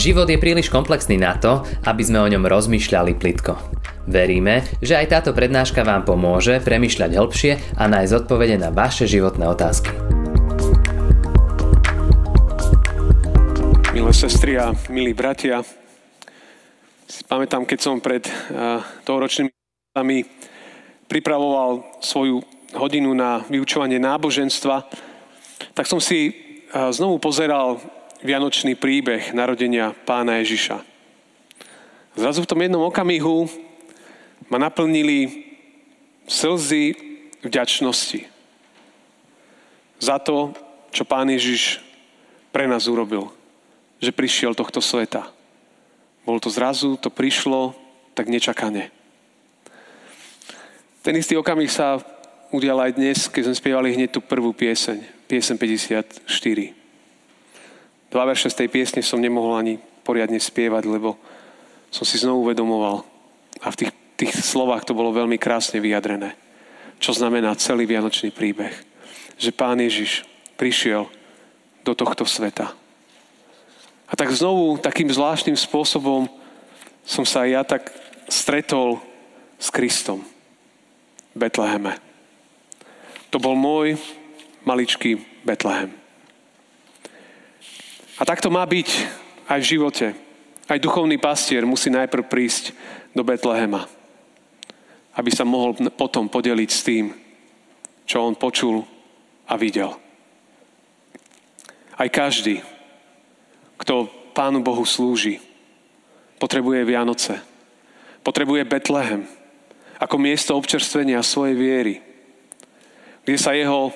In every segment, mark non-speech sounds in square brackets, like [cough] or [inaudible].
Život je príliš komplexný na to, aby sme o ňom rozmýšľali plitko. Veríme, že aj táto prednáška vám pomôže premyšľať hĺbšie a nájsť odpovede na vaše životné otázky. Milé sestry a milí bratia, si pamätám, keď som pred uh, tohoročnými pripravoval svoju hodinu na vyučovanie náboženstva, tak som si uh, znovu pozeral vianočný príbeh narodenia pána Ježiša. Zrazu v tom jednom okamihu ma naplnili slzy vďačnosti za to, čo pán Ježiš pre nás urobil. Že prišiel tohto sveta. Bol to zrazu, to prišlo tak nečakane. Ten istý okamih sa udial aj dnes, keď sme spievali hneď tú prvú pieseň. Pieseň 54. Dva verše z tej piesne som nemohol ani poriadne spievať, lebo som si znovu uvedomoval. A v tých tých slovách to bolo veľmi krásne vyjadrené. Čo znamená celý vianočný príbeh. Že Pán Ježiš prišiel do tohto sveta. A tak znovu takým zvláštnym spôsobom som sa aj ja tak stretol s Kristom v Betleheme. To bol môj maličký Betlehem. A tak to má byť aj v živote. Aj duchovný pastier musí najprv prísť do Betlehema aby sa mohol potom podeliť s tým, čo on počul a videl. Aj každý, kto Pánu Bohu slúži, potrebuje Vianoce. Potrebuje Betlehem ako miesto občerstvenia svojej viery, kde sa jeho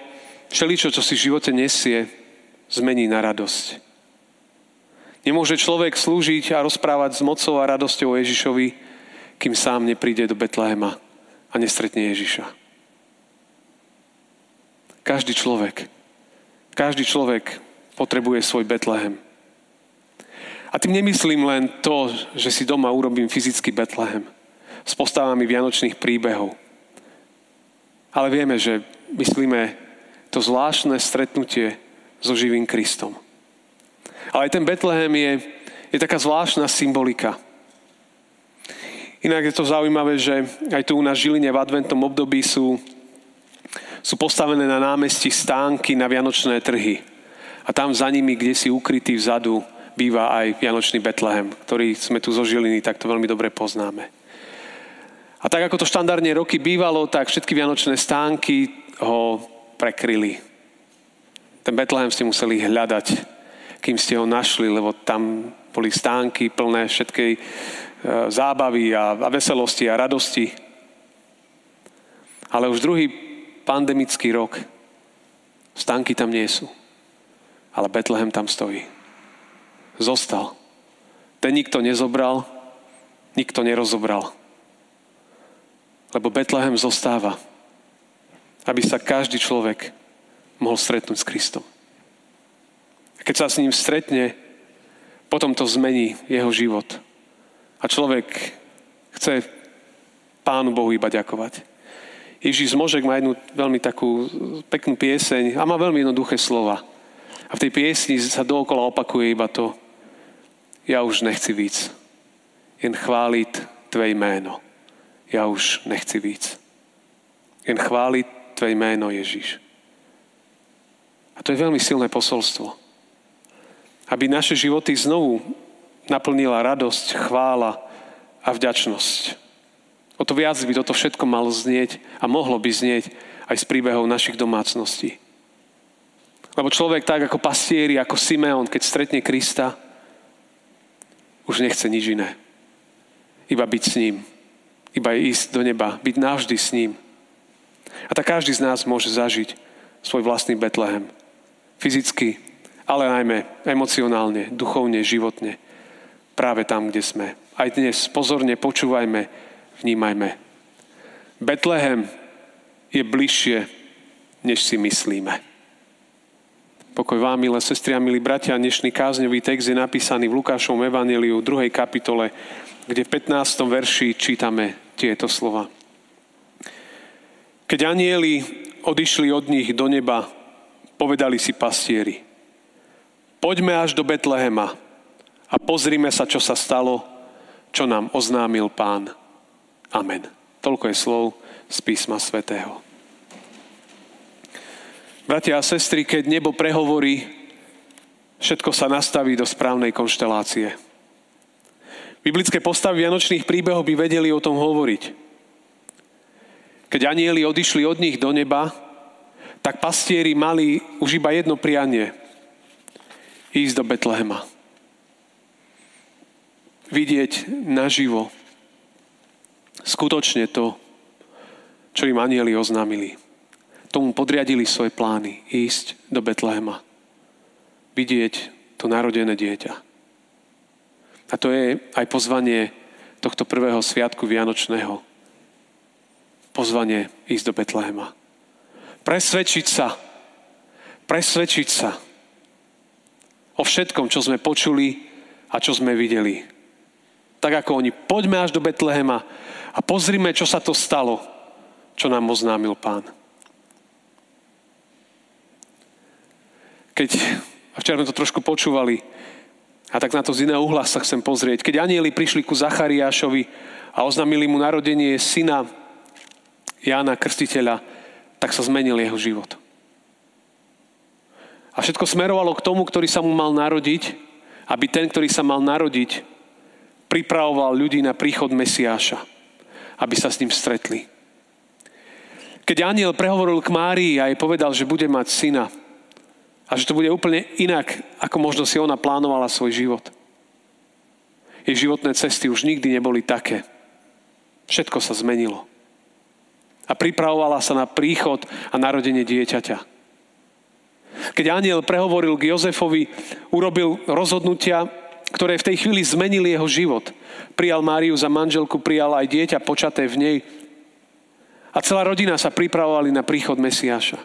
všeličo, čo si v živote nesie, zmení na radosť. Nemôže človek slúžiť a rozprávať s mocou a radosťou Ježišovi, kým sám nepríde do Betlehema a nestretne Ježiša. Každý človek, každý človek potrebuje svoj Betlehem. A tým nemyslím len to, že si doma urobím fyzický Betlehem s postavami vianočných príbehov. Ale vieme, že myslíme to zvláštne stretnutie so živým Kristom. Ale aj ten Betlehem je, je taká zvláštna symbolika. Inak je to zaujímavé, že aj tu u nás Žiline v adventnom období sú, sú postavené na námestí stánky na vianočné trhy. A tam za nimi, kde si ukrytý vzadu, býva aj Vianočný Betlehem, ktorý sme tu zo Žiliny, tak to veľmi dobre poznáme. A tak ako to štandardne roky bývalo, tak všetky vianočné stánky ho prekryli. Ten Betlehem ste museli hľadať, kým ste ho našli, lebo tam boli stánky plné všetkej E, zábavy a, veselosti a radosti. Ale už druhý pandemický rok stánky tam nie sú. Ale Betlehem tam stojí. Zostal. Ten nikto nezobral, nikto nerozobral. Lebo Betlehem zostáva, aby sa každý človek mohol stretnúť s Kristom. Keď sa s ním stretne, potom to zmení jeho život. A človek chce Pánu Bohu iba ďakovať. Ježíš Zmožek má jednu veľmi takú peknú pieseň a má veľmi jednoduché slova. A v tej piesni sa dookola opakuje iba to, ja už nechci víc. Jen chváliť Tvoje jméno. Ja už nechci víc. Jen chváliť Tvoje jméno, Ježíš. A to je veľmi silné posolstvo. Aby naše životy znovu naplnila radosť, chvála a vďačnosť. O to viac by toto všetko malo znieť a mohlo by znieť aj z príbehov našich domácností. Lebo človek tak ako pastieri, ako Simeon, keď stretne Krista, už nechce nič iné. Iba byť s ním. Iba ísť do neba. Byť navždy s ním. A tak každý z nás môže zažiť svoj vlastný Betlehem. Fyzicky, ale najmä emocionálne, duchovne, životne práve tam, kde sme. Aj dnes pozorne počúvajme, vnímajme. Betlehem je bližšie, než si myslíme. Pokoj vám, milé sestri a milí bratia, dnešný kázňový text je napísaný v Lukášovom evaníliu v 2. kapitole, kde v 15. verši čítame tieto slova. Keď anieli odišli od nich do neba, povedali si pastieri, poďme až do Betlehema a pozrime sa, čo sa stalo, čo nám oznámil pán. Amen. Toľko je slov z písma svätého. Bratia a sestry, keď nebo prehovorí, všetko sa nastaví do správnej konštelácie. Biblické postavy Vianočných príbehov by vedeli o tom hovoriť. Keď anieli odišli od nich do neba, tak pastieri mali už iba jedno prianie. Ísť do Betlehema. Vidieť naživo skutočne to, čo im anieli oznámili tomu podriadili svoje plány. Ísť do Betlehema. Vidieť to narodené dieťa. A to je aj pozvanie tohto prvého sviatku Vianočného. Pozvanie ísť do Betlehema. Presvedčiť sa. Presvedčiť sa o všetkom, čo sme počuli a čo sme videli. Tak ako oni, poďme až do Betlehema a pozrime, čo sa to stalo, čo nám oznámil pán. Keď, a včera sme to trošku počúvali, a tak na to z iného uhla sa chcem pozrieť. Keď anieli prišli ku Zachariášovi a oznámili mu narodenie syna Jána Krstiteľa, tak sa zmenil jeho život. A všetko smerovalo k tomu, ktorý sa mu mal narodiť, aby ten, ktorý sa mal narodiť, pripravoval ľudí na príchod Mesiáša, aby sa s ním stretli. Keď aniel prehovoril k Márii a jej povedal, že bude mať syna, a že to bude úplne inak, ako možno si ona plánovala svoj život. Jej životné cesty už nikdy neboli také. Všetko sa zmenilo. A pripravovala sa na príchod a narodenie dieťaťa. Keď aniel prehovoril k Jozefovi, urobil rozhodnutia, ktoré v tej chvíli zmenili jeho život. Prijal Máriu za manželku, prijal aj dieťa počaté v nej. A celá rodina sa pripravovali na príchod Mesiáša.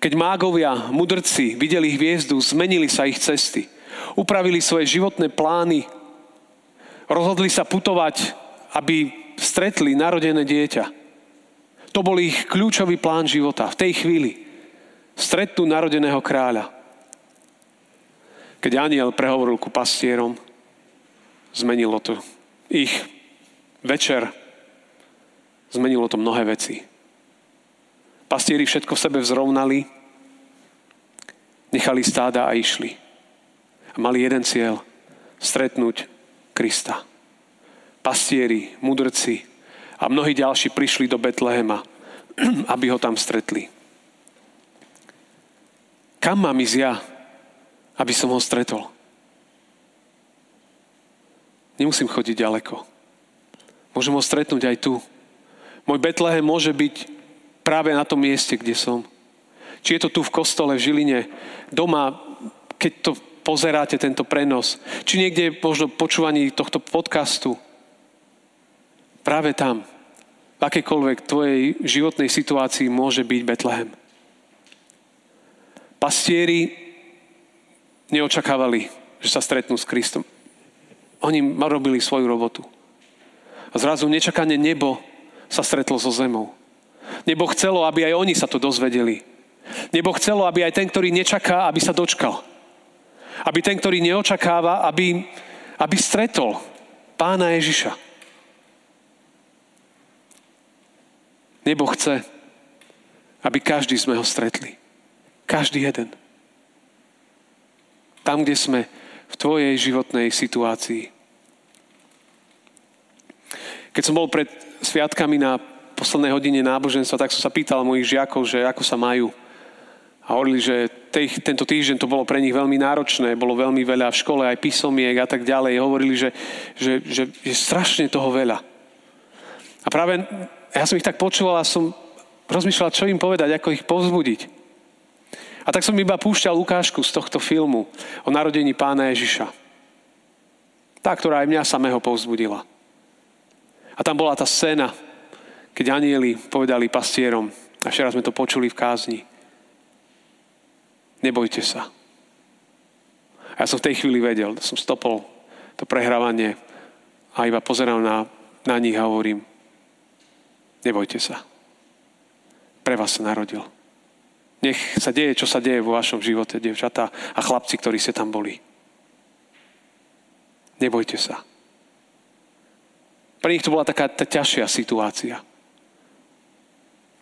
Keď mágovia, mudrci videli hviezdu, zmenili sa ich cesty. Upravili svoje životné plány. Rozhodli sa putovať, aby stretli narodené dieťa. To bol ich kľúčový plán života. V tej chvíli stretnú narodeného kráľa. Keď aniel prehovoril ku pastierom, zmenilo to ich večer, zmenilo to mnohé veci. Pastieri všetko v sebe vzrovnali, nechali stáda a išli. A mali jeden cieľ. Stretnúť Krista. Pastieri, mudrci a mnohí ďalší prišli do Betlehema, [clears throat] aby ho tam stretli. Kam mám ísť ja, aby som ho stretol? Nemusím chodiť ďaleko. Môžem ho stretnúť aj tu. Môj Betlehem môže byť práve na tom mieste, kde som. Či je to tu v kostole, v Žiline, doma, keď to pozeráte, tento prenos. Či niekde možno počúvaní tohto podcastu. Práve tam, v akékoľvek tvojej životnej situácii môže byť Betlehem. Pastieri neočakávali, že sa stretnú s Kristom. Oni robili svoju robotu. A zrazu nečakane nebo sa stretlo so zemou. Nebo chcelo, aby aj oni sa to dozvedeli. Nebo chcelo, aby aj ten, ktorý nečaká, aby sa dočkal. Aby ten, ktorý neočakáva, aby, aby stretol pána Ježiša. Nebo chce, aby každý sme ho stretli. Každý jeden. Tam, kde sme v tvojej životnej situácii. Keď som bol pred sviatkami na poslednej hodine náboženstva, tak som sa pýtal mojich žiakov, že ako sa majú. A hovorili, že tej, tento týždeň to bolo pre nich veľmi náročné, bolo veľmi veľa v škole, aj písomiek a tak ďalej. Hovorili, že, že, že je strašne toho veľa. A práve ja som ich tak počúval a som rozmýšľal, čo im povedať, ako ich povzbudiť. A tak som iba púšťal ukážku z tohto filmu o narodení pána Ježiša. Tá, ktorá aj mňa samého povzbudila. A tam bola tá scéna, keď anieli povedali pastierom, a včera sme to počuli v kázni, nebojte sa. A ja som v tej chvíli vedel, som stopol to prehrávanie a iba pozeral na, na nich a hovorím, nebojte sa. Pre vás sa narodil. Nech sa deje, čo sa deje vo vašom živote, devčatá a chlapci, ktorí ste tam boli. nebojte sa. Pre nich to bola taká tá ťažšia situácia.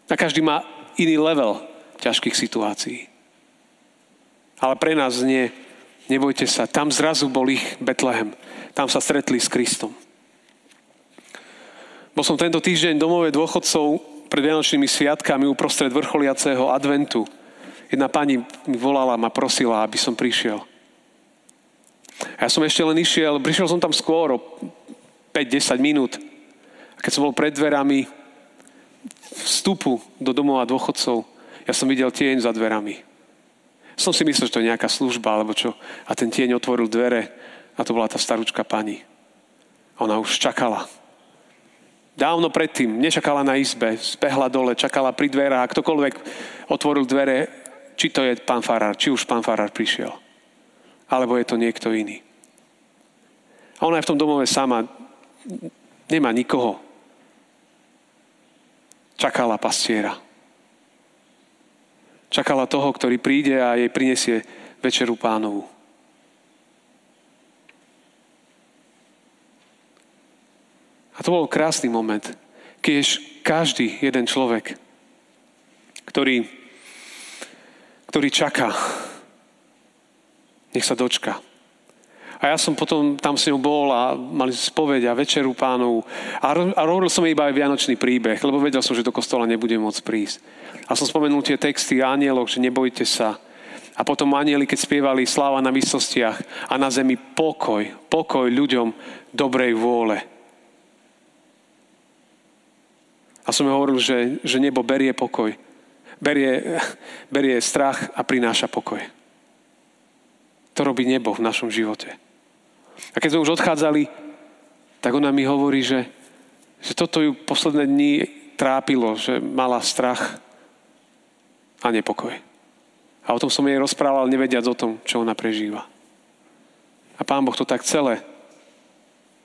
A každý má iný level ťažkých situácií. Ale pre nás nie. Nebojte sa. Tam zrazu bol ich Betlehem. Tam sa stretli s Kristom. Bol som tento týždeň domove dôchodcov pred Vianočnými sviatkami uprostred vrcholiaceho adventu. Jedna pani mi volala, ma prosila, aby som prišiel. Ja som ešte len išiel, prišiel som tam skôr o 5-10 minút. A keď som bol pred dverami vstupu do domova dôchodcov, ja som videl tieň za dverami. Som si myslel, že to je nejaká služba, alebo čo. A ten tieň otvoril dvere a to bola tá starúčka pani. Ona už čakala Dávno predtým nečakala na izbe, spehla dole, čakala pri dverách a ktokoľvek otvoril dvere, či to je pán Farár, či už pán Farár prišiel. Alebo je to niekto iný. A ona je v tom domove sama. Nemá nikoho. Čakala pastiera. Čakala toho, ktorý príde a jej prinesie večeru pánovu. To bol krásny moment, keď každý jeden človek, ktorý, ktorý čaká, nech sa dočka. A ja som potom tam s ňou bol a mali spoveď a večeru pánov. A, a robil som iba aj vianočný príbeh, lebo vedel som, že do kostola nebudem môcť prísť. A som spomenul tie texty anielok, že nebojte sa. A potom anieli, keď spievali sláva na vysostiach a na zemi pokoj, pokoj ľuďom dobrej vôle. A som jej hovoril, že, že nebo berie pokoj. Berie, berie strach a prináša pokoj. To robí nebo v našom živote. A keď sme už odchádzali, tak ona mi hovorí, že, že toto ju posledné dni trápilo, že mala strach a nepokoj. A o tom som jej rozprával, nevediac o tom, čo ona prežíva. A Pán Boh to tak celé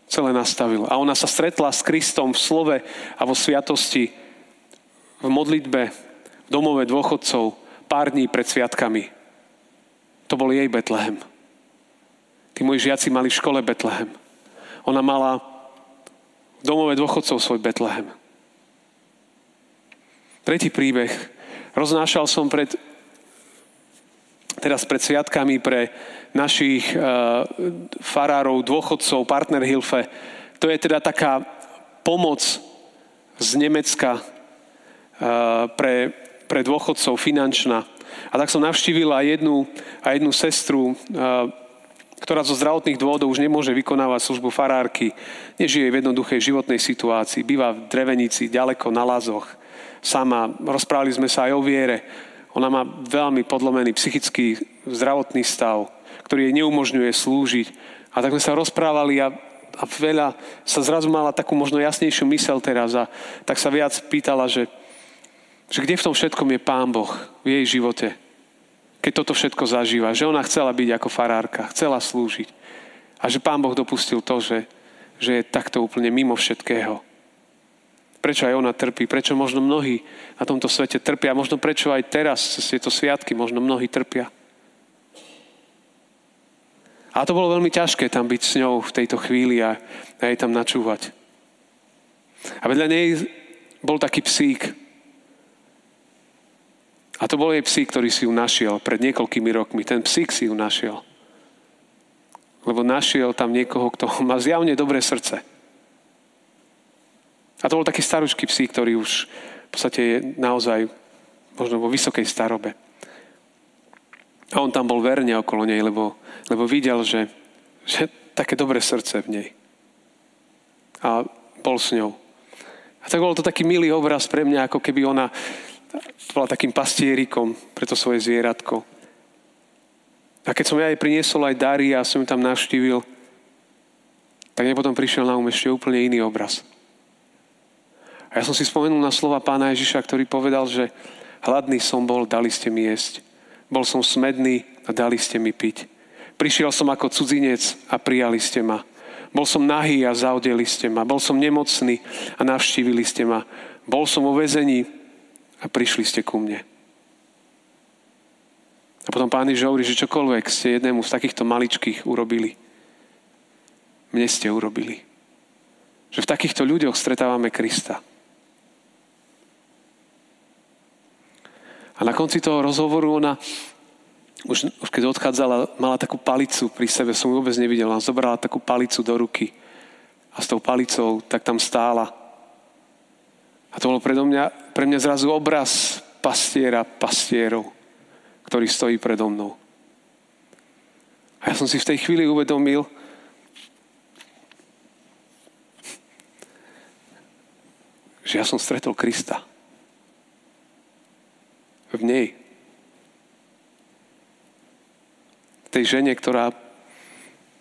celé nastavil. A ona sa stretla s Kristom v slove a vo sviatosti, v modlitbe, v domove dôchodcov, pár dní pred sviatkami. To bol jej Betlehem. Tí moji žiaci mali v škole Betlehem. Ona mala v domove dôchodcov svoj Betlehem. Tretí príbeh. Roznášal som pred, teraz pred sviatkami pre našich uh, farárov, dôchodcov, partner Hilfe. To je teda taká pomoc z Nemecka uh, pre, pre dôchodcov finančná. A tak som navštívil aj jednu, aj jednu sestru, uh, ktorá zo zdravotných dôvodov už nemôže vykonávať službu farárky, nežije v jednoduchej životnej situácii, býva v Drevenici, ďaleko na Lazoch, sama. Rozprávali sme sa aj o viere. Ona má veľmi podlomený psychický zdravotný stav ktorý jej neumožňuje slúžiť. A tak sme sa rozprávali a, a veľa sa zrazu mala takú možno jasnejšiu mysel teraz a tak sa viac pýtala, že, že kde v tom všetkom je Pán Boh v jej živote, keď toto všetko zažíva. Že ona chcela byť ako farárka, chcela slúžiť. A že Pán Boh dopustil to, že, že je takto úplne mimo všetkého. Prečo aj ona trpí? Prečo možno mnohí na tomto svete trpia? Možno prečo aj teraz, cez tieto sviatky, možno mnohí trpia? A to bolo veľmi ťažké tam byť s ňou v tejto chvíli a, a jej tam načúvať. A vedľa nej bol taký psík. A to bol jej psík, ktorý si ju našiel pred niekoľkými rokmi. Ten psík si ju našiel. Lebo našiel tam niekoho, kto [laughs] má zjavne dobré srdce. A to bol taký staručký psík, ktorý už v podstate je naozaj možno vo vysokej starobe. A on tam bol verne okolo nej, lebo lebo videl, že, že také dobré srdce v nej. A bol s ňou. A tak bol to taký milý obraz pre mňa, ako keby ona bola takým pastierikom pre to svoje zvieratko. A keď som ja jej priniesol aj dary a som ju tam navštívil, tak potom prišiel na um ešte úplne iný obraz. A ja som si spomenul na slova pána Ježiša, ktorý povedal, že hladný som bol, dali ste mi jesť. Bol som smedný a dali ste mi piť. Prišiel som ako cudzinec a prijali ste ma. Bol som nahý a zaudeli ste ma. Bol som nemocný a navštívili ste ma. Bol som vo väzení a prišli ste ku mne. A potom pán Ježiš hovorí, že čokoľvek ste jednému z takýchto maličkých urobili. mne ste urobili. Že v takýchto ľuďoch stretávame Krista. A na konci toho rozhovoru ona, už, už keď odchádzala, mala takú palicu pri sebe, som ju vôbec nevidel, ona zobrala takú palicu do ruky a s tou palicou tak tam stála. A to bolo predo mňa, pre mňa zrazu obraz pastiera pastierov, ktorý stojí predo mnou. A ja som si v tej chvíli uvedomil, že ja som stretol Krista. V nej. Tej žene, ktorá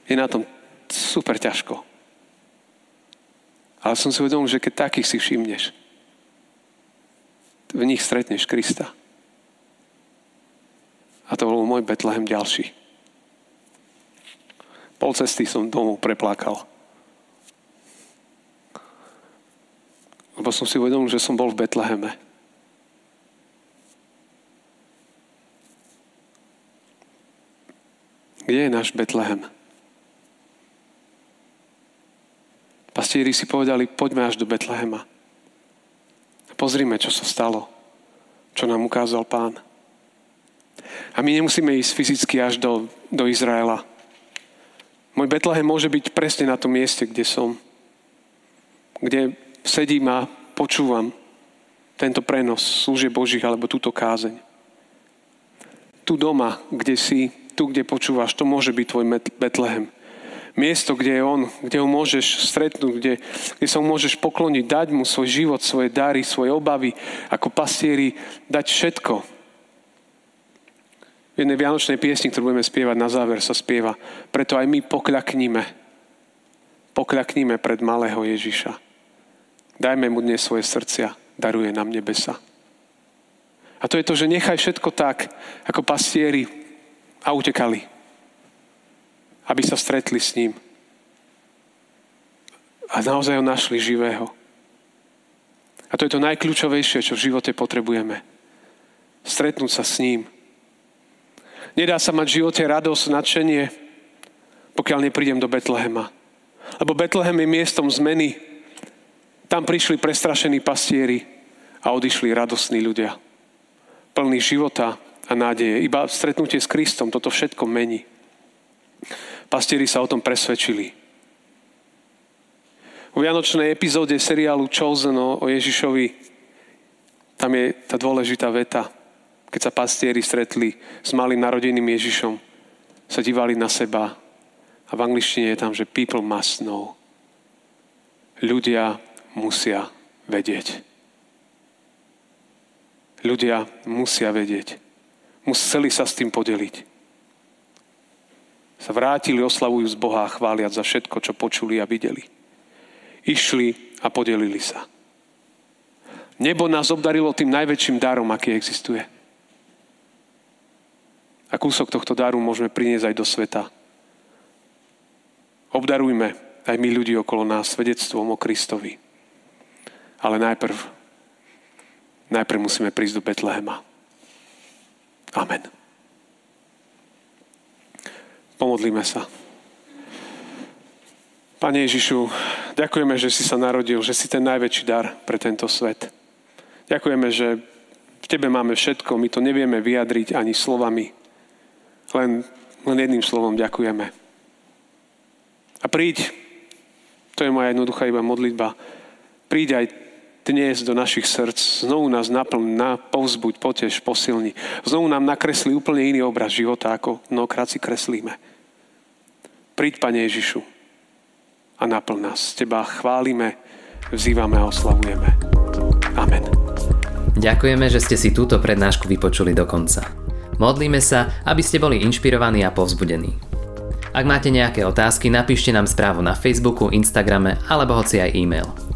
je na tom super ťažko. Ale som si uvedomil, že keď takých si všimneš, v nich stretneš Krista. A to bol môj Betlehem ďalší. Pol cesty som domov preplakal. Lebo som si uvedomil, že som bol v Betleheme. Kde je náš Betlehem? Pastieri si povedali, poďme až do Betlehema. Pozrime, čo sa stalo. Čo nám ukázal pán. A my nemusíme ísť fyzicky až do, do Izraela. Môj Betlehem môže byť presne na tom mieste, kde som. Kde sedím a počúvam tento prenos služieb Božích alebo túto kázeň. Tu doma, kde si, tu, kde počúvaš, to môže byť tvoj Betlehem. Miesto, kde je On, kde ho môžeš stretnúť, kde, kde sa mu môžeš pokloniť, dať mu svoj život, svoje dary, svoje obavy, ako pastieri, dať všetko. V jednej vianočnej piesni, ktorú budeme spievať na záver, sa spieva. Preto aj my pokľakníme. Pokľakníme pred malého Ježiša. Dajme mu dnes svoje srdcia, daruje nám nebesa. A to je to, že nechaj všetko tak, ako pastieri a utekali. Aby sa stretli s ním. A naozaj ho našli živého. A to je to najkľúčovejšie, čo v živote potrebujeme. Stretnúť sa s ním. Nedá sa mať v živote radosť, nadšenie, pokiaľ neprídem do Betlehema. Lebo Betlehem je miestom zmeny, tam prišli prestrašení pastieri a odišli radostní ľudia. Plní života a nádeje. Iba stretnutie s Kristom toto všetko mení. Pastieri sa o tom presvedčili. V Vianočnej epizóde seriálu Chosen o Ježišovi tam je tá dôležitá veta. Keď sa pastieri stretli s malým narodeným Ježišom, sa dívali na seba a v angličtine je tam, že people must know. Ľudia musia vedieť. Ľudia musia vedieť. Museli sa s tým podeliť. Sa vrátili, oslavujú z Boha a chváliať za všetko, čo počuli a videli. Išli a podelili sa. Nebo nás obdarilo tým najväčším darom, aký existuje. A kúsok tohto daru môžeme priniesť aj do sveta. Obdarujme aj my ľudí okolo nás svedectvom o Kristovi. Ale najprv, najprv musíme prísť do Betlehema. Amen. Pomodlíme sa. Pane Ježišu, ďakujeme, že si sa narodil, že si ten najväčší dar pre tento svet. Ďakujeme, že v Tebe máme všetko, my to nevieme vyjadriť ani slovami. Len, len jedným slovom ďakujeme. A príď, to je moja jednoduchá iba modlitba, príď aj dnes do našich srdc. Znovu nás naplň, na povzbuď, potež, posilni. Znovu nám nakresli úplne iný obraz života, ako mnohokrát si kreslíme. Príď, Pane Ježišu, a naplň nás. Teba chválime, vzývame a oslavujeme. Amen. Ďakujeme, že ste si túto prednášku vypočuli do konca. Modlíme sa, aby ste boli inšpirovaní a povzbudení. Ak máte nejaké otázky, napíšte nám správu na Facebooku, Instagrame alebo hoci aj e-mail.